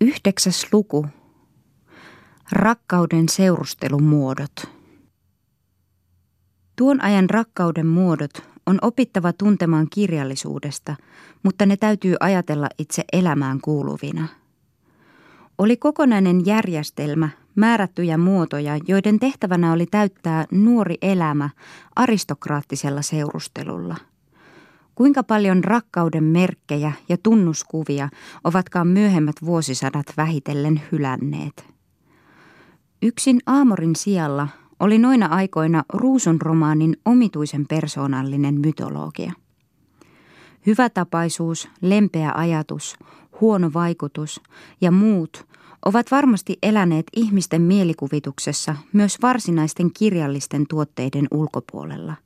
Yhdeksäs luku. Rakkauden seurustelumuodot. Tuon ajan rakkauden muodot on opittava tuntemaan kirjallisuudesta, mutta ne täytyy ajatella itse elämään kuuluvina. Oli kokonainen järjestelmä, määrättyjä muotoja, joiden tehtävänä oli täyttää nuori elämä aristokraattisella seurustelulla – Kuinka paljon rakkauden merkkejä ja tunnuskuvia ovatkaan myöhemmät vuosisadat vähitellen hylänneet. Yksin Aamorin sijalla oli noina aikoina Ruusun romaanin omituisen persoonallinen mytologia. Hyvätapaisuus, lempeä ajatus, huono vaikutus ja muut ovat varmasti eläneet ihmisten mielikuvituksessa myös varsinaisten kirjallisten tuotteiden ulkopuolella –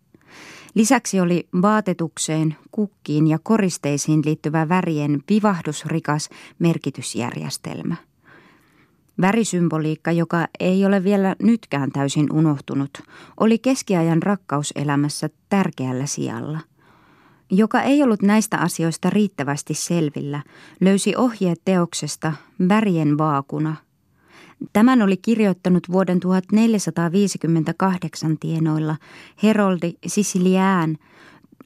Lisäksi oli vaatetukseen, kukkiin ja koristeisiin liittyvä värien vivahdusrikas merkitysjärjestelmä. Värisymboliikka, joka ei ole vielä nytkään täysin unohtunut, oli keskiajan rakkauselämässä tärkeällä sijalla. Joka ei ollut näistä asioista riittävästi selvillä, löysi ohjeet teoksesta Värien vaakuna – Tämän oli kirjoittanut vuoden 1458 tienoilla Heroldi Siciliään.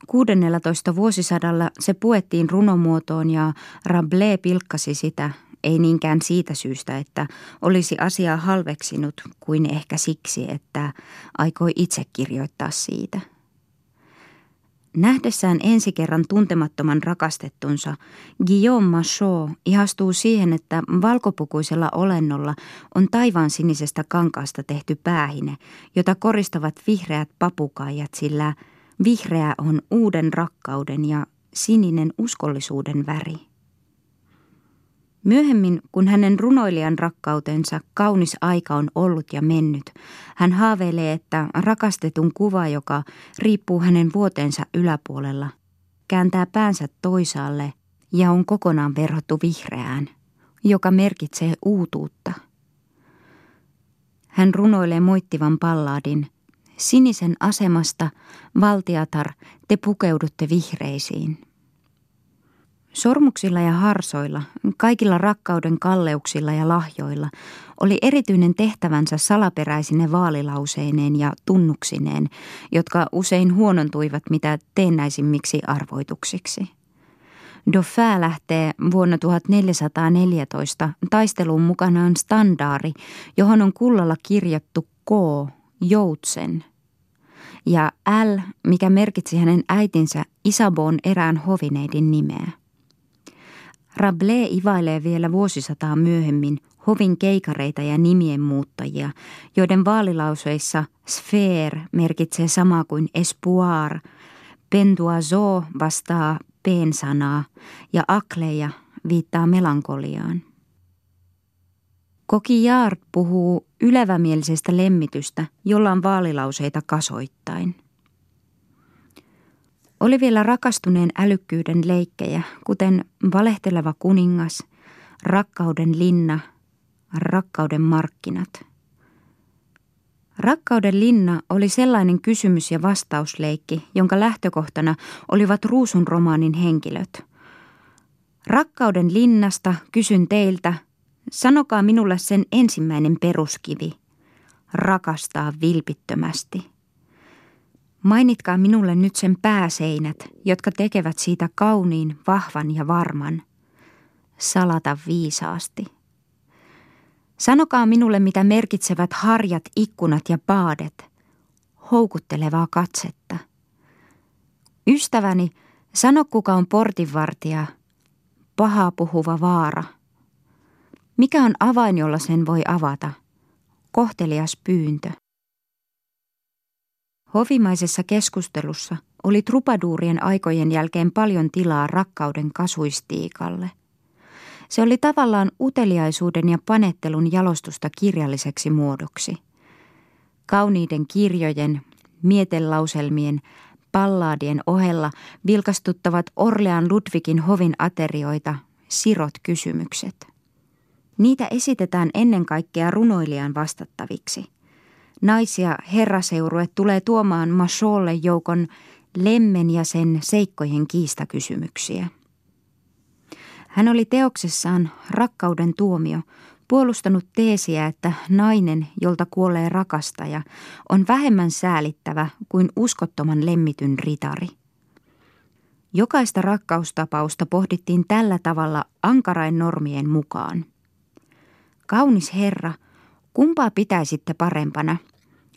16. vuosisadalla se puettiin runomuotoon ja Rabelais pilkkasi sitä, ei niinkään siitä syystä, että olisi asiaa halveksinut, kuin ehkä siksi, että aikoi itse kirjoittaa siitä. Nähdessään ensi kerran tuntemattoman rakastettunsa, Guillaume Machot ihastuu siihen, että valkopukuisella olennolla on taivaan sinisestä kankaasta tehty päähine, jota koristavat vihreät papukaijat, sillä vihreä on uuden rakkauden ja sininen uskollisuuden väri. Myöhemmin, kun hänen runoilijan rakkautensa kaunis aika on ollut ja mennyt, hän haaveilee, että rakastetun kuva, joka riippuu hänen vuotensa yläpuolella, kääntää päänsä toisaalle ja on kokonaan verhottu vihreään, joka merkitsee uutuutta. Hän runoilee moittivan pallaadin, sinisen asemasta, valtiatar, te pukeudutte vihreisiin. Sormuksilla ja harsoilla, kaikilla rakkauden kalleuksilla ja lahjoilla oli erityinen tehtävänsä salaperäisine vaalilauseineen ja tunnuksineen, jotka usein huonontuivat mitä teennäisimmiksi arvoituksiksi. Dauphin lähtee vuonna 1414 taisteluun mukanaan standaari, johon on kullalla kirjattu K, joutsen, ja L, mikä merkitsi hänen äitinsä Isabon erään hovineidin nimeä. Rabelais ivailee vielä vuosisataa myöhemmin hovin keikareita ja nimien muuttajia, joiden vaalilauseissa sfeer merkitsee samaa kuin espoir, pentuazo vastaa peen-sanaa ja akleja viittaa melankoliaan. Koki Jaard puhuu ylevämielisestä lemmitystä, jolla on vaalilauseita kasoittain. Oli vielä rakastuneen älykkyyden leikkejä, kuten valehteleva kuningas, rakkauden linna, rakkauden markkinat. Rakkauden linna oli sellainen kysymys- ja vastausleikki, jonka lähtökohtana olivat Ruusun romaanin henkilöt. Rakkauden linnasta kysyn teiltä, sanokaa minulle sen ensimmäinen peruskivi. Rakastaa vilpittömästi. Mainitkaa minulle nyt sen pääseinät, jotka tekevät siitä kauniin, vahvan ja varman. Salata viisaasti. Sanokaa minulle, mitä merkitsevät harjat, ikkunat ja paadet. Houkuttelevaa katsetta. Ystäväni, sano kuka on portinvartija, pahaa puhuva vaara. Mikä on avain, jolla sen voi avata? Kohtelias pyyntö. Hovimaisessa keskustelussa oli trupaduurien aikojen jälkeen paljon tilaa rakkauden kasuistiikalle. Se oli tavallaan uteliaisuuden ja panettelun jalostusta kirjalliseksi muodoksi. Kauniiden kirjojen, mietelauselmien, pallaadien ohella vilkastuttavat Orlean Ludvikin hovin aterioita, sirot kysymykset. Niitä esitetään ennen kaikkea runoilijan vastattaviksi – naisia herraseurue tulee tuomaan Macholle joukon lemmen ja sen seikkojen kiistakysymyksiä. Hän oli teoksessaan Rakkauden tuomio puolustanut teesiä, että nainen, jolta kuolee rakastaja, on vähemmän säälittävä kuin uskottoman lemmityn ritari. Jokaista rakkaustapausta pohdittiin tällä tavalla ankarain normien mukaan. Kaunis herra, kumpaa pitäisitte parempana,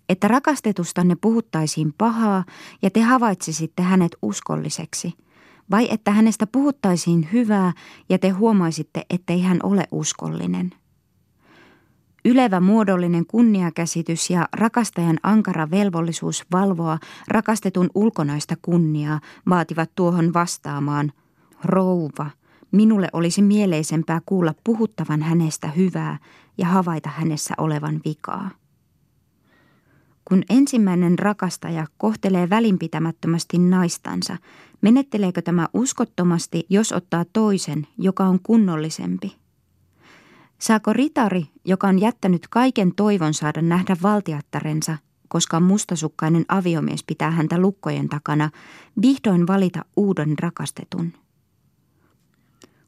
että rakastetustanne puhuttaisiin pahaa ja te havaitsisitte hänet uskolliseksi – vai että hänestä puhuttaisiin hyvää ja te huomaisitte, ettei hän ole uskollinen. Ylevä muodollinen kunniakäsitys ja rakastajan ankara velvollisuus valvoa rakastetun ulkonaista kunniaa vaativat tuohon vastaamaan, rouva, minulle olisi mieleisempää kuulla puhuttavan hänestä hyvää ja havaita hänessä olevan vikaa. Kun ensimmäinen rakastaja kohtelee välinpitämättömästi naistansa, menetteleekö tämä uskottomasti, jos ottaa toisen, joka on kunnollisempi? Saako ritari, joka on jättänyt kaiken toivon saada nähdä valtiattarensa, koska mustasukkainen aviomies pitää häntä lukkojen takana, vihdoin valita uuden rakastetun?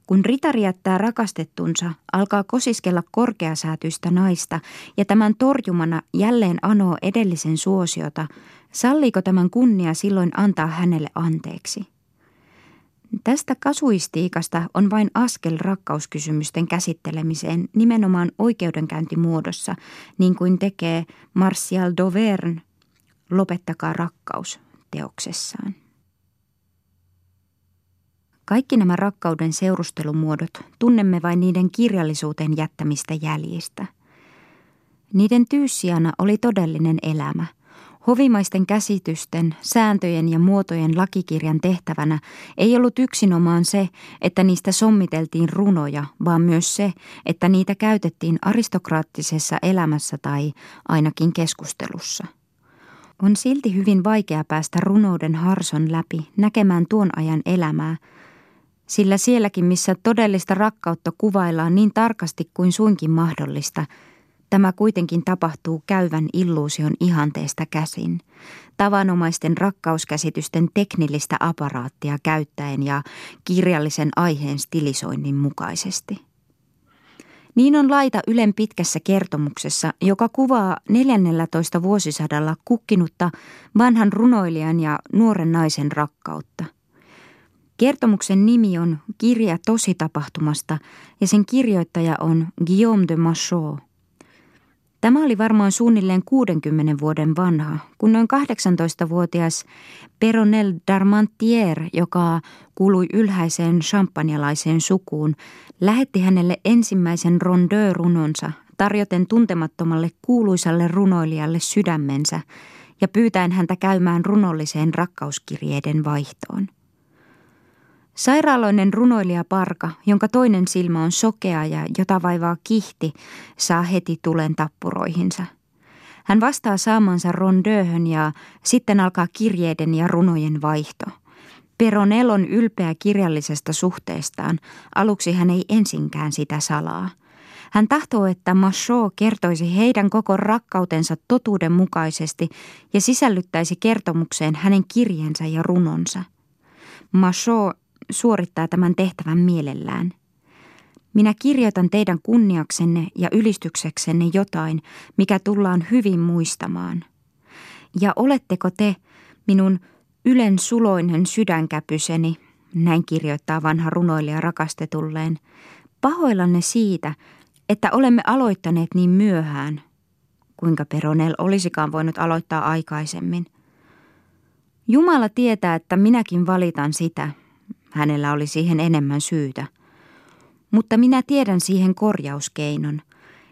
Kun ritari jättää rakastettunsa, alkaa kosiskella korkeasäätyistä naista ja tämän torjumana jälleen anoo edellisen suosiota, salliiko tämän kunnia silloin antaa hänelle anteeksi? Tästä kasuistiikasta on vain askel rakkauskysymysten käsittelemiseen nimenomaan oikeudenkäyntimuodossa, niin kuin tekee Martial Dovern Lopettakaa rakkaus teoksessaan. Kaikki nämä rakkauden seurustelumuodot tunnemme vain niiden kirjallisuuteen jättämistä jäljistä. Niiden tyyssijana oli todellinen elämä – Hovimaisten käsitysten, sääntöjen ja muotojen lakikirjan tehtävänä ei ollut yksinomaan se, että niistä sommiteltiin runoja, vaan myös se, että niitä käytettiin aristokraattisessa elämässä tai ainakin keskustelussa. On silti hyvin vaikea päästä runouden harson läpi näkemään tuon ajan elämää, sillä sielläkin, missä todellista rakkautta kuvaillaan niin tarkasti kuin suinkin mahdollista, tämä kuitenkin tapahtuu käyvän illuusion ihanteesta käsin, tavanomaisten rakkauskäsitysten teknillistä aparaattia käyttäen ja kirjallisen aiheen stilisoinnin mukaisesti. Niin on laita Ylen pitkässä kertomuksessa, joka kuvaa 14 vuosisadalla kukkinutta vanhan runoilijan ja nuoren naisen rakkautta – Kertomuksen nimi on Kirja tositapahtumasta ja sen kirjoittaja on Guillaume de Machot. Tämä oli varmaan suunnilleen 60 vuoden vanha, kun noin 18-vuotias Peronel d'Armantier, joka kuului ylhäiseen champagnalaiseen sukuun, lähetti hänelle ensimmäisen rondeur-runonsa tarjoten tuntemattomalle kuuluisalle runoilijalle sydämensä ja pyytäen häntä käymään runolliseen rakkauskirjeiden vaihtoon. Sairaaloinen runoilija Parka, jonka toinen silmä on sokea ja jota vaivaa kihti, saa heti tulen tappuroihinsa. Hän vastaa saamansa rondööhön ja sitten alkaa kirjeiden ja runojen vaihto. Peronel on ylpeä kirjallisesta suhteestaan. Aluksi hän ei ensinkään sitä salaa. Hän tahtoo, että Machot kertoisi heidän koko rakkautensa totuuden mukaisesti ja sisällyttäisi kertomukseen hänen kirjeensä ja runonsa. Machot suorittaa tämän tehtävän mielellään. Minä kirjoitan teidän kunniaksenne ja ylistykseksenne jotain, mikä tullaan hyvin muistamaan. Ja oletteko te, minun ylen suloinen sydänkäpyseni, näin kirjoittaa vanha runoilija rakastetulleen, pahoillanne siitä, että olemme aloittaneet niin myöhään. Kuinka Peronel olisikaan voinut aloittaa aikaisemmin. Jumala tietää, että minäkin valitan sitä, Hänellä oli siihen enemmän syytä. Mutta minä tiedän siihen korjauskeinon.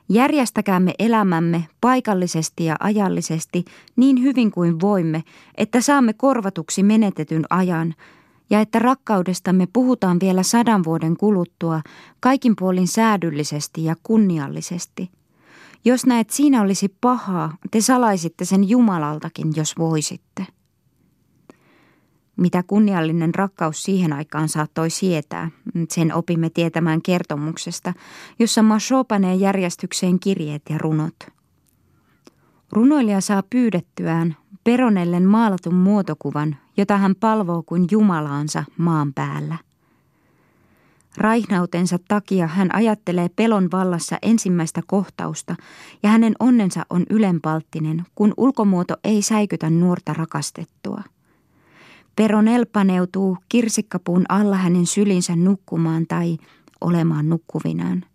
Järjestäkäämme elämämme paikallisesti ja ajallisesti niin hyvin kuin voimme, että saamme korvatuksi menetetyn ajan ja että rakkaudestamme puhutaan vielä sadan vuoden kuluttua kaikin puolin säädyllisesti ja kunniallisesti. Jos näet siinä olisi pahaa, te salaisitte sen Jumalaltakin, jos voisitte. Mitä kunniallinen rakkaus siihen aikaan saattoi sietää, sen opimme tietämään kertomuksesta, jossa Macho panee järjestykseen kirjeet ja runot. Runoilija saa pyydettyään Peronellen maalatun muotokuvan, jota hän palvoo kuin Jumalaansa maan päällä. Raihnautensa takia hän ajattelee pelon vallassa ensimmäistä kohtausta ja hänen onnensa on ylenpalttinen, kun ulkomuoto ei säikytä nuorta rakastettua. Peronel paneutuu kirsikkapuun alla hänen sylinsä nukkumaan tai olemaan nukkuvinaan.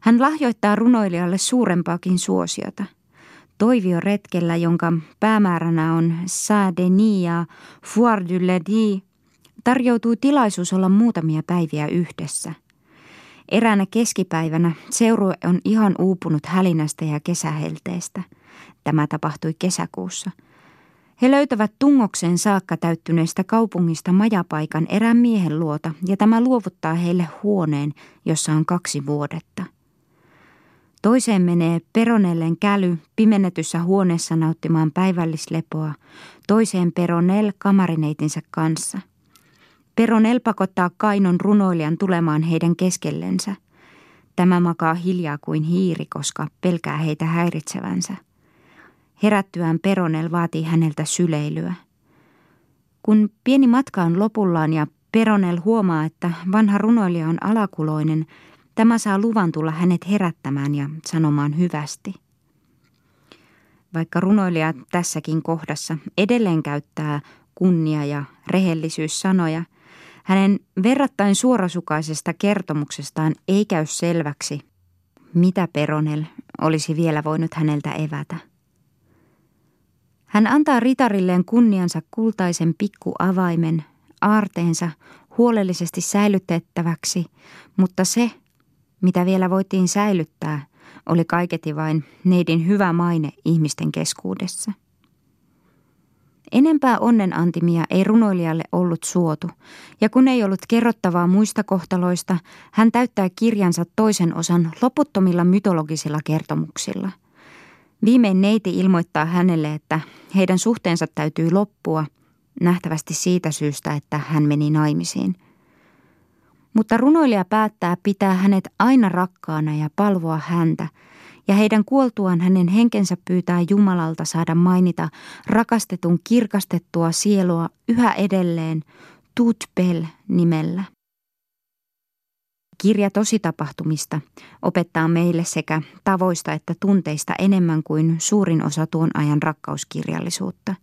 Hän lahjoittaa runoilijalle suurempaakin suosiota. Toivio retkellä, jonka päämääränä on Saint-Denis ja Foire du Ledi, tarjoutui tilaisuus olla muutamia päiviä yhdessä. Eräänä keskipäivänä seurue on ihan uupunut hälinästä ja kesähelteestä. Tämä tapahtui kesäkuussa. He löytävät tungokseen saakka täyttyneestä kaupungista majapaikan erään miehen luota ja tämä luovuttaa heille huoneen, jossa on kaksi vuodetta. Toiseen menee Peronellen käly pimennetyssä huoneessa nauttimaan päivällislepoa, toiseen Peronel kamarineitinsä kanssa – Peronel pakottaa Kainon runoilijan tulemaan heidän keskellensä. Tämä makaa hiljaa kuin hiiri, koska pelkää heitä häiritsevänsä. Herättyään Peronel vaatii häneltä syleilyä. Kun pieni matka on lopullaan ja Peronel huomaa, että vanha runoilija on alakuloinen, tämä saa luvan tulla hänet herättämään ja sanomaan hyvästi. Vaikka runoilija tässäkin kohdassa edelleen käyttää kunnia- ja rehellisyyssanoja, hänen verrattain suorasukaisesta kertomuksestaan ei käy selväksi, mitä Peronel olisi vielä voinut häneltä evätä. Hän antaa ritarilleen kunniansa kultaisen pikkuavaimen, aarteensa huolellisesti säilytettäväksi, mutta se, mitä vielä voitiin säilyttää, oli kaiketi vain neidin hyvä maine ihmisten keskuudessa. Enempää onnenantimia ei runoilijalle ollut suotu, ja kun ei ollut kerrottavaa muista kohtaloista, hän täyttää kirjansa toisen osan loputtomilla mytologisilla kertomuksilla. Viimein neiti ilmoittaa hänelle, että heidän suhteensa täytyy loppua, nähtävästi siitä syystä, että hän meni naimisiin. Mutta runoilija päättää pitää hänet aina rakkaana ja palvoa häntä – ja heidän kuoltuaan hänen henkensä pyytää Jumalalta saada mainita rakastetun kirkastettua sielua yhä edelleen Tutpel nimellä. Kirja tositapahtumista opettaa meille sekä tavoista että tunteista enemmän kuin suurin osa tuon ajan rakkauskirjallisuutta.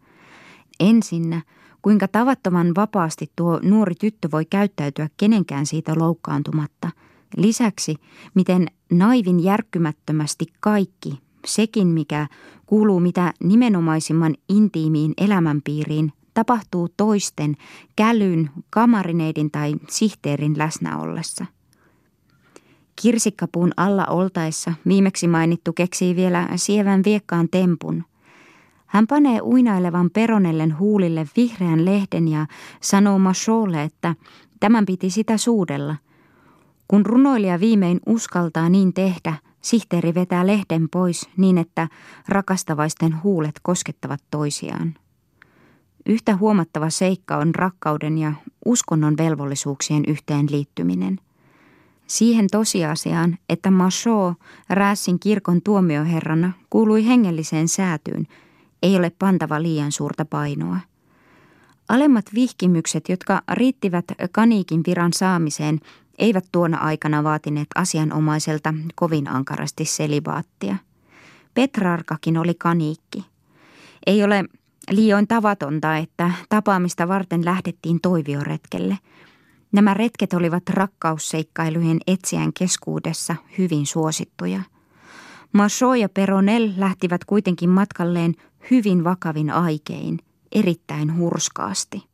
Ensinnä, kuinka tavattoman vapaasti tuo nuori tyttö voi käyttäytyä kenenkään siitä loukkaantumatta – Lisäksi, miten naivin järkkymättömästi kaikki, sekin mikä kuuluu mitä nimenomaisimman intiimiin elämänpiiriin, tapahtuu toisten, kälyn, kamarineidin tai sihteerin läsnä ollessa. Kirsikkapuun alla oltaessa viimeksi mainittu keksii vielä sievän viekkaan tempun. Hän panee uinailevan peronellen huulille vihreän lehden ja sanoo Macholle, että tämän piti sitä suudella – kun runoilija viimein uskaltaa niin tehdä, sihteeri vetää lehden pois niin, että rakastavaisten huulet koskettavat toisiaan. Yhtä huomattava seikka on rakkauden ja uskonnon velvollisuuksien yhteenliittyminen. Siihen tosiasiaan, että Machot, Räässin kirkon tuomioherrana, kuului hengelliseen säätyyn, ei ole pantava liian suurta painoa. Alemmat vihkimykset, jotka riittivät kaniikin viran saamiseen, eivät tuona aikana vaatineet asianomaiselta kovin ankarasti selibaattia. Petrarkakin oli kaniikki. Ei ole liioin tavatonta, että tapaamista varten lähdettiin toivioretkelle. Nämä retket olivat rakkausseikkailujen etsijän keskuudessa hyvin suosittuja. Macho ja Peronel lähtivät kuitenkin matkalleen hyvin vakavin aikein, erittäin hurskaasti.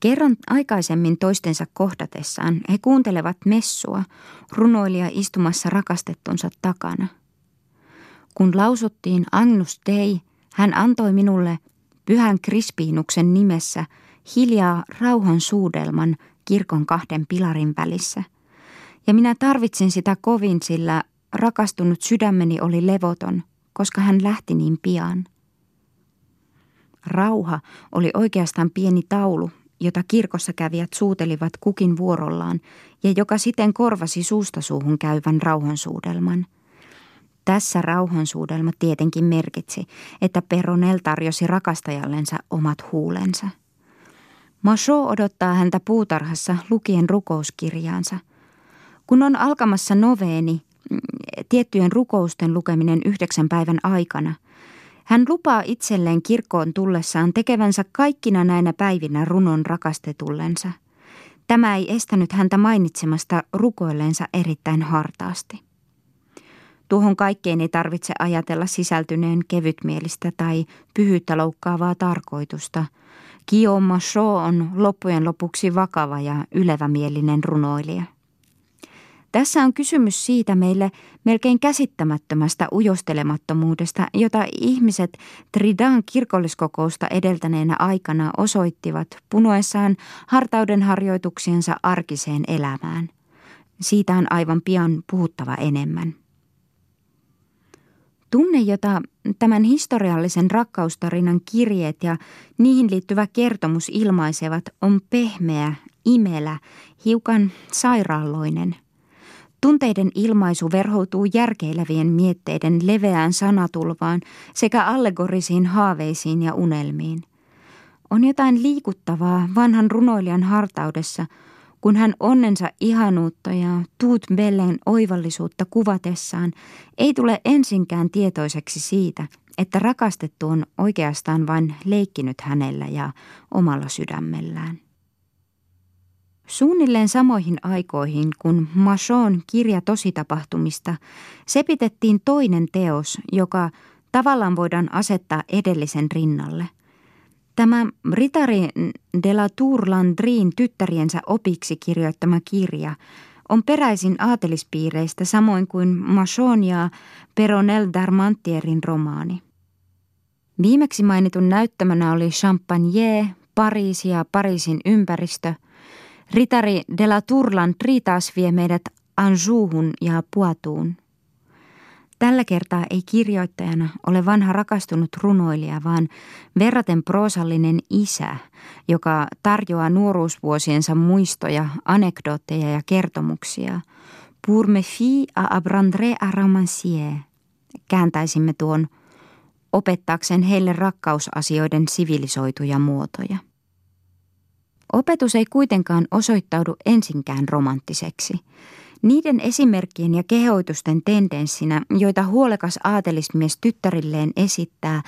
Kerran aikaisemmin toistensa kohdatessaan he kuuntelevat messua, runoilija istumassa rakastettunsa takana. Kun lausuttiin Agnus Dei, hän antoi minulle pyhän Krispiinuksen nimessä hiljaa rauhan suudelman kirkon kahden pilarin välissä. Ja minä tarvitsin sitä kovin, sillä rakastunut sydämeni oli levoton, koska hän lähti niin pian. Rauha oli oikeastaan pieni taulu, jota kirkossa kävijät suutelivat kukin vuorollaan ja joka siten korvasi suusta suuhun käyvän rauhansuudelman. Tässä rauhansuudelma tietenkin merkitsi, että Peronel tarjosi rakastajallensa omat huulensa. Macho odottaa häntä puutarhassa lukien rukouskirjaansa. Kun on alkamassa noveeni, mm, tiettyjen rukousten lukeminen yhdeksän päivän aikana, hän lupaa itselleen kirkkoon tullessaan tekevänsä kaikkina näinä päivinä runon rakastetullensa. Tämä ei estänyt häntä mainitsemasta rukoilleensa erittäin hartaasti. Tuohon kaikkeen ei tarvitse ajatella sisältyneen kevytmielistä tai pyhyyttä loukkaavaa tarkoitusta. Guillaume Shaw on loppujen lopuksi vakava ja ylevämielinen runoilija. Tässä on kysymys siitä meille melkein käsittämättömästä ujostelemattomuudesta, jota ihmiset Tridan kirkolliskokousta edeltäneenä aikana osoittivat punoessaan hartauden harjoituksiensa arkiseen elämään. Siitä on aivan pian puhuttava enemmän. Tunne, jota tämän historiallisen rakkaustarinan kirjeet ja niihin liittyvä kertomus ilmaisevat, on pehmeä, imelä, hiukan sairaalloinen. Tunteiden ilmaisu verhoutuu järkeilevien mietteiden leveään sanatulvaan sekä allegorisiin haaveisiin ja unelmiin. On jotain liikuttavaa vanhan runoilijan hartaudessa – kun hän onnensa ihanuutta ja tuut bellen oivallisuutta kuvatessaan, ei tule ensinkään tietoiseksi siitä, että rakastettu on oikeastaan vain leikkinyt hänellä ja omalla sydämellään. Suunnilleen samoihin aikoihin, kun Machon kirja tositapahtumista, sepitettiin toinen teos, joka tavallaan voidaan asettaa edellisen rinnalle – Tämä Ritari de la Tour Landrin tyttäriensä opiksi kirjoittama kirja on peräisin aatelispiireistä samoin kuin Machon ja Peronel d'Armantierin romaani. Viimeksi mainitun näyttämänä oli Champagne, Pariisi ja Pariisin ympäristö. Ritari de la Tour Landri taas vie meidät Anjouhun ja Puatuun. Tällä kertaa ei kirjoittajana ole vanha rakastunut runoilija, vaan verraten proosallinen isä, joka tarjoaa nuoruusvuosiensa muistoja, anekdootteja ja kertomuksia. Pour me fille à apprendre à romancier. Kääntäisimme tuon opettaakseen heille rakkausasioiden sivilisoituja muotoja. Opetus ei kuitenkaan osoittaudu ensinkään romanttiseksi – niiden esimerkkien ja kehoitusten tendenssinä, joita huolekas aatelismies tyttärilleen esittää,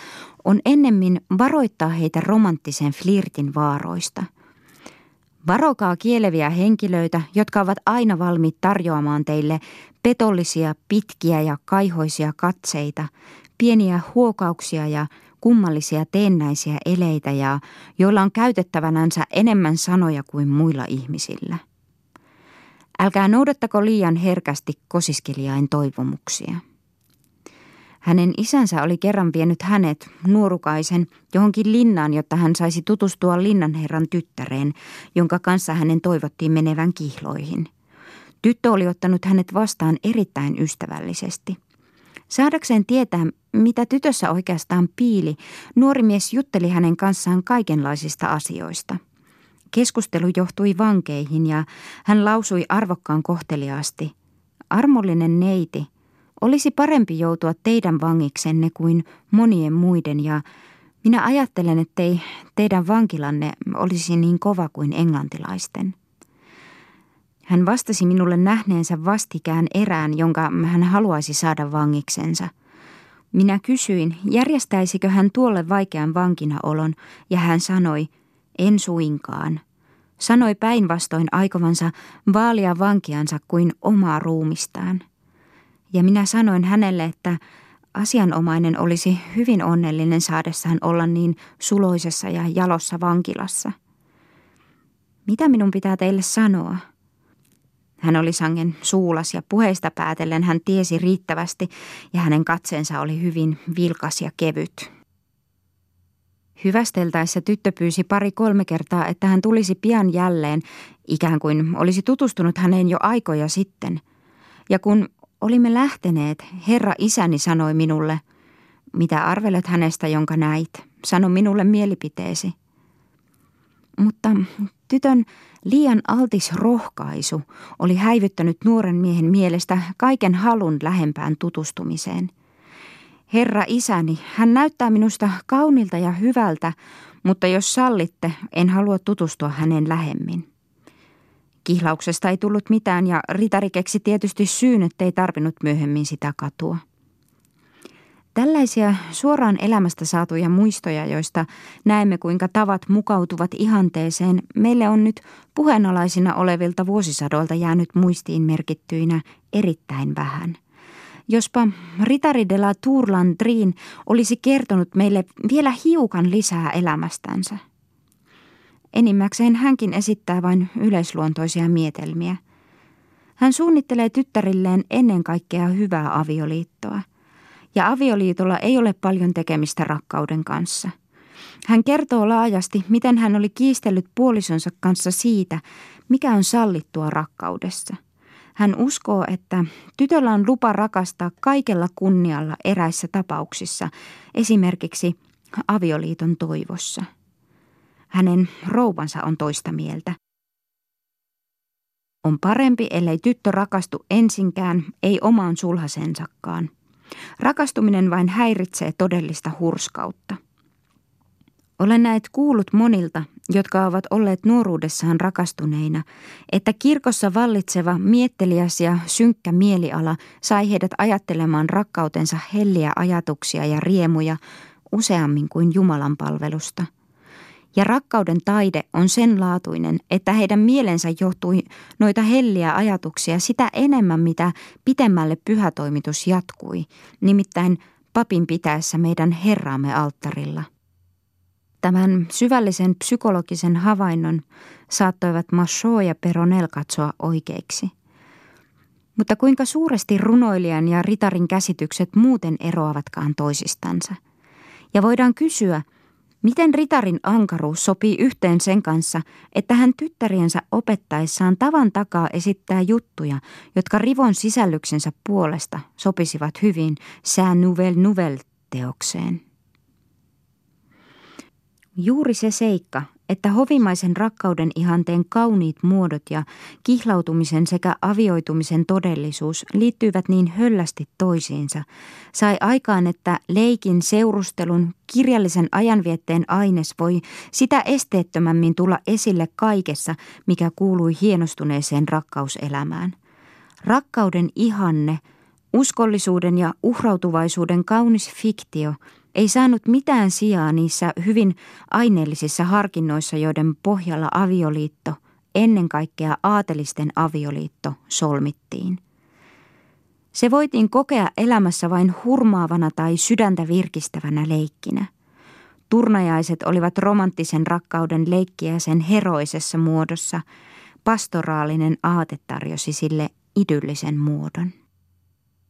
on ennemmin varoittaa heitä romanttisen flirtin vaaroista. Varokaa kieleviä henkilöitä, jotka ovat aina valmiit tarjoamaan teille petollisia, pitkiä ja kaihoisia katseita, pieniä huokauksia ja kummallisia teennäisiä eleitä ja joilla on käytettävänänsä enemmän sanoja kuin muilla ihmisillä. Älkää noudattako liian herkästi kosiskelijain toivomuksia. Hänen isänsä oli kerran vienyt hänet, nuorukaisen, johonkin linnaan, jotta hän saisi tutustua linnanherran tyttäreen, jonka kanssa hänen toivottiin menevän kihloihin. Tyttö oli ottanut hänet vastaan erittäin ystävällisesti. Saadakseen tietää, mitä tytössä oikeastaan piili, nuori mies jutteli hänen kanssaan kaikenlaisista asioista – Keskustelu johtui vankeihin ja hän lausui arvokkaan kohteliaasti. Armollinen neiti, olisi parempi joutua teidän vangiksenne kuin monien muiden ja minä ajattelen, ettei teidän vankilanne olisi niin kova kuin englantilaisten. Hän vastasi minulle nähneensä vastikään erään, jonka hän haluaisi saada vangiksensa. Minä kysyin, järjestäisikö hän tuolle vaikean vankinaolon, ja hän sanoi, en suinkaan. Sanoi päinvastoin aikovansa vaalia vankiansa kuin omaa ruumistaan. Ja minä sanoin hänelle, että asianomainen olisi hyvin onnellinen saadessaan olla niin suloisessa ja jalossa vankilassa. Mitä minun pitää teille sanoa? Hän oli sangen suulas ja puheista päätellen hän tiesi riittävästi ja hänen katseensa oli hyvin vilkas ja kevyt. Hyvästeltäessä tyttö pyysi pari-kolme kertaa, että hän tulisi pian jälleen, ikään kuin olisi tutustunut häneen jo aikoja sitten. Ja kun olimme lähteneet, herra isäni sanoi minulle, mitä arvelet hänestä, jonka näit, sano minulle mielipiteesi. Mutta tytön liian altis rohkaisu oli häivyttänyt nuoren miehen mielestä kaiken halun lähempään tutustumiseen – Herra isäni, hän näyttää minusta kaunilta ja hyvältä, mutta jos sallitte, en halua tutustua hänen lähemmin. Kihlauksesta ei tullut mitään ja Ritari keksi tietysti syyn, ettei tarvinnut myöhemmin sitä katua. Tällaisia suoraan elämästä saatuja muistoja, joista näemme kuinka tavat mukautuvat ihanteeseen, meille on nyt puheenalaisina olevilta vuosisadoilta jäänyt muistiin merkittyinä erittäin vähän. Jospa Ritari de la Tourlandrin olisi kertonut meille vielä hiukan lisää elämästänsä. Enimmäkseen hänkin esittää vain yleisluontoisia mietelmiä. Hän suunnittelee tyttärilleen ennen kaikkea hyvää avioliittoa – ja avioliitolla ei ole paljon tekemistä rakkauden kanssa. Hän kertoo laajasti, miten hän oli kiistellyt puolisonsa kanssa siitä, mikä on sallittua rakkaudessa. Hän uskoo, että tytöllä on lupa rakastaa kaikella kunnialla eräissä tapauksissa, esimerkiksi avioliiton toivossa. Hänen rouvansa on toista mieltä. On parempi, ellei tyttö rakastu ensinkään, ei omaan sulhasensakaan. Rakastuminen vain häiritsee todellista hurskautta. Olen näet kuullut monilta, jotka ovat olleet nuoruudessaan rakastuneina, että kirkossa vallitseva mietteliäs ja synkkä mieliala sai heidät ajattelemaan rakkautensa helliä ajatuksia ja riemuja useammin kuin Jumalan palvelusta – ja rakkauden taide on sen laatuinen, että heidän mielensä johtui noita helliä ajatuksia sitä enemmän, mitä pitemmälle pyhätoimitus jatkui, nimittäin papin pitäessä meidän Herraamme alttarilla. Tämän syvällisen psykologisen havainnon saattoivat Machot ja Peronel katsoa oikeiksi. Mutta kuinka suuresti runoilijan ja ritarin käsitykset muuten eroavatkaan toisistansa? Ja voidaan kysyä – Miten ritarin ankaruus sopii yhteen sen kanssa, että hän tyttäriensä opettaessaan tavan takaa esittää juttuja, jotka rivon sisällyksensä puolesta sopisivat hyvin sään nouvelle nouvelle teokseen? Juuri se seikka, että hovimaisen rakkauden ihanteen kauniit muodot ja kihlautumisen sekä avioitumisen todellisuus liittyivät niin höllästi toisiinsa, sai aikaan, että leikin, seurustelun, kirjallisen ajanvietteen aines voi sitä esteettömämmin tulla esille kaikessa, mikä kuului hienostuneeseen rakkauselämään. Rakkauden ihanne, uskollisuuden ja uhrautuvaisuuden kaunis fiktio – ei saanut mitään sijaa niissä hyvin aineellisissa harkinnoissa, joiden pohjalla avioliitto, ennen kaikkea aatelisten avioliitto, solmittiin. Se voitiin kokea elämässä vain hurmaavana tai sydäntä virkistävänä leikkinä. Turnajaiset olivat romanttisen rakkauden leikkiä sen heroisessa muodossa. Pastoraalinen aate tarjosi sille idyllisen muodon.